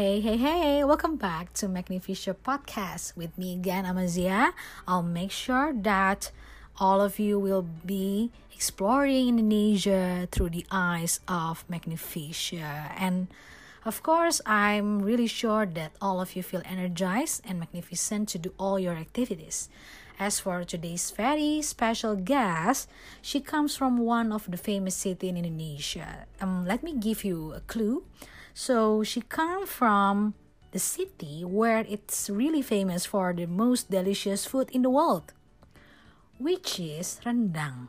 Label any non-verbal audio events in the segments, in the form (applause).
Hey, hey, hey, welcome back to Magnificia Podcast with me again, Amazia. I'll make sure that all of you will be exploring Indonesia through the eyes of Magnificia. And of course, I'm really sure that all of you feel energized and magnificent to do all your activities. As for today's very special guest, she comes from one of the famous city in Indonesia. Um, let me give you a clue. So she come from the city where it's really famous for the most delicious food in the world, which is rendang.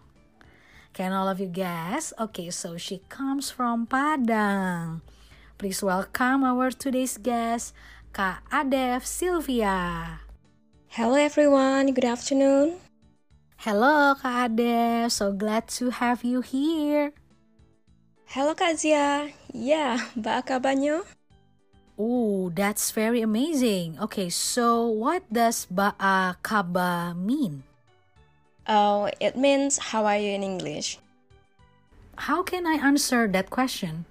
Can all of you guess? Okay, so she comes from Padang. Please welcome our today's guest, Kak Adef Sylvia. Hello everyone, good afternoon. Hello Kak Adef, so glad to have you here. Halo Kak Zia, ya, (laughs) Mbak kabarnya? Oh, that's very amazing. Okay, so what does Ba'a Kaba mean? Oh, it means how are you in English? How can I answer that question?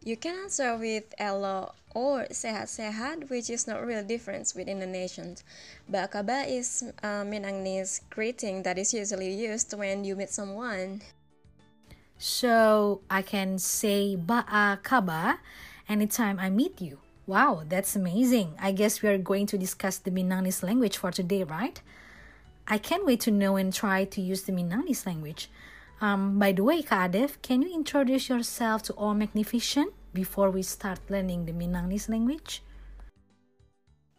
You can answer with hello or sehat-sehat, which is not real difference with Indonesians. Bakaba is uh, a Minangese greeting that is usually used when you meet someone. So I can say Ba'a Kaba anytime I meet you. Wow, that's amazing. I guess we are going to discuss the Minangese language for today, right? I can't wait to know and try to use the Minangese language. Um, by the way, Kak Adef, can you introduce yourself to all magnificent before we start learning the Minangese language?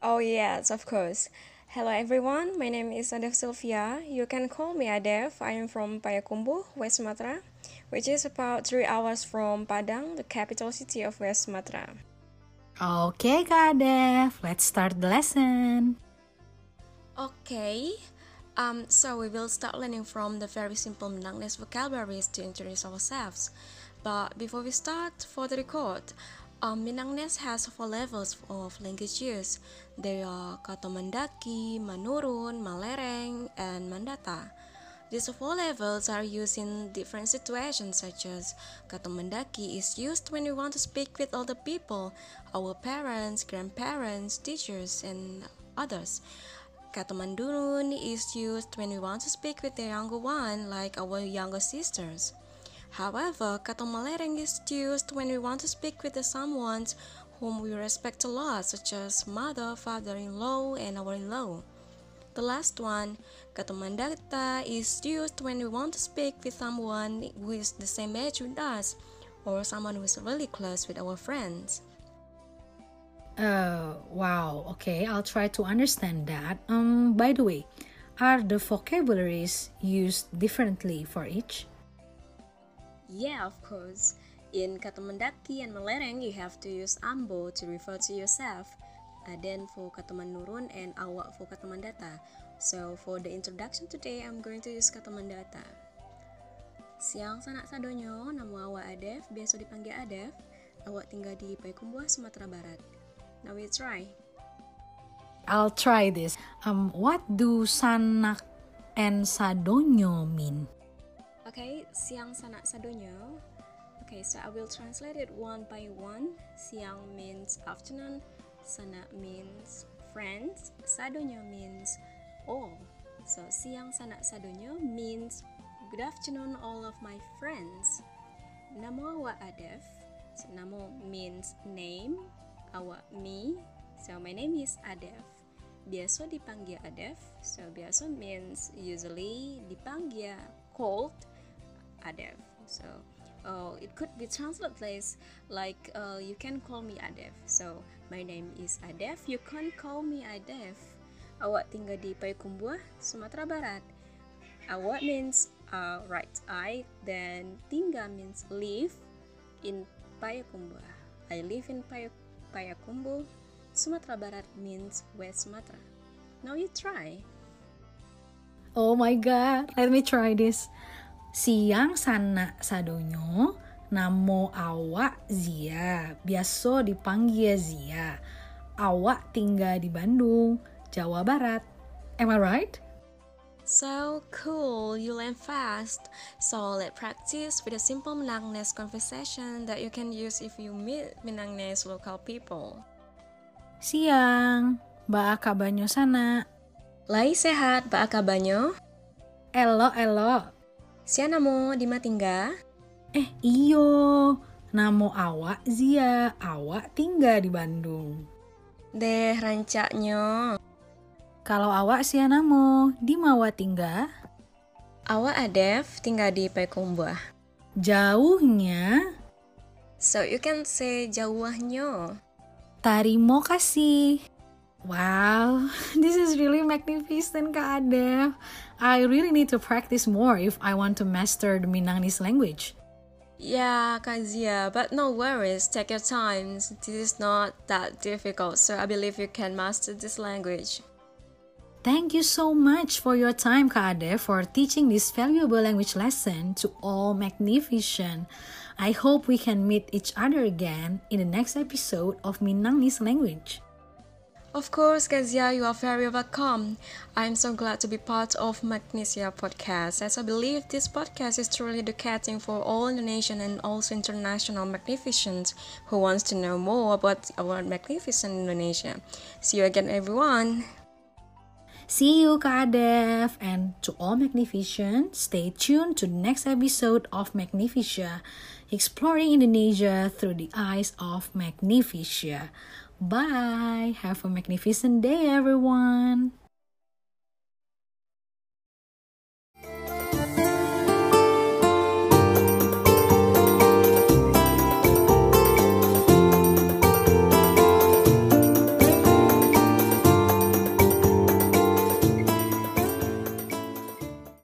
Oh yes, of course. Hello everyone, my name is Adef Sylvia. You can call me Adef. I am from Payakumbuh, West Sumatra, which is about 3 hours from Padang, the capital city of West Sumatra. Okay, Kak Adef, let's start the lesson. Okay, um, so we will start learning from the very simple Minangese vocabularies to introduce ourselves. But before we start, for the record, um, Minangese has four levels of language use. They are Katomandaki, Manurun, Malereng, and Mandata. These four levels are used in different situations such as Katomandaki is used when we want to speak with older people, our parents, grandparents, teachers, and others. Katomandurun is used when we want to speak with the younger one, like our younger sisters. However, Katomalereng is used when we want to speak with someone whom we respect a lot, such as mother, father-in-law, and our in-law. The last one, Katomandata, is used when we want to speak with someone who is the same age with us, or someone who is really close with our friends. Uh, wow. Okay, I'll try to understand that. Um, by the way, are the vocabularies used differently for each? Yeah, of course. In Katamandaki and Malereng, you have to use ambo to refer to yourself. Then for Katamandurun and awak for Katamandata. So for the introduction today, I'm going to use Katamandata. Siang sanak sadonyo, nama awak Adef, biasa dipanggil Adef. Awak tinggal di Payakumbuh, Sumatera Barat. Now we try. I'll try this. Um, what do sanak and sadonyo mean? Okay, siang sanak sadonyo. Okay, so I will translate it one by one. Siang means afternoon, sanak means friends, sadonyo means all. So siang sanak sadonyo means good afternoon all of my friends. Namo awak Adef. So namo means name, awak me. So my name is Adef. Biasa dipanggil Adef. So biasa means usually dipanggil called Adef. So uh, it could be translated like uh, you can call me Adef. So my name is Adef. You can call me Adef. Awak tinggal di Payakumbuh, Sumatera Barat. Awak means uh, right eye, Then tinggal means live in Payakumbuh. I live in Payakumbuh. Payakumbuh, Sumatera Barat means West Sumatra. Now you try. Oh my god, let me try this. Siang sana sadonyo, namo awak Zia, biasa dipanggil Zia. Awak tinggal di Bandung, Jawa Barat. Am I right? So cool, you learn fast. So let's practice with a simple Minangese conversation that you can use if you meet Minangese local people. Siang, ba kabanyo sana? Lai sehat, ba kabanyo? Elo, elo. Siapa namo di matingga? Eh, iyo. Namo awak Zia, awak tinggal di Bandung. Deh rancaknya. Kalau awak siapa namo di Mawa tinggal? Awak Adev tinggal di Payakumbuh. Jauhnya, So you can say jauhnya. Tarimo kasih. Wow, (laughs) this is really magnificent, Kak Adev. I really need to practice more if I want to master the Minangese language. Yeah, Kazia, but no worries, take your time. This is not that difficult, so I believe you can master this language. Thank you so much for your time, Kade, for teaching this valuable language lesson to all Magnificent. I hope we can meet each other again in the next episode of Minangese language. Of course, Kazia, you are very welcome. I'm so glad to be part of Magnificia podcast, as I believe this podcast is truly educating for all Indonesian and also international magnificents who wants to know more about our magnificent Indonesia. See you again, everyone. See you, Kadev, and to all Magnificent, stay tuned to the next episode of Magnificia, exploring Indonesia through the eyes of Magnificia. Bye. Have a magnificent day, everyone.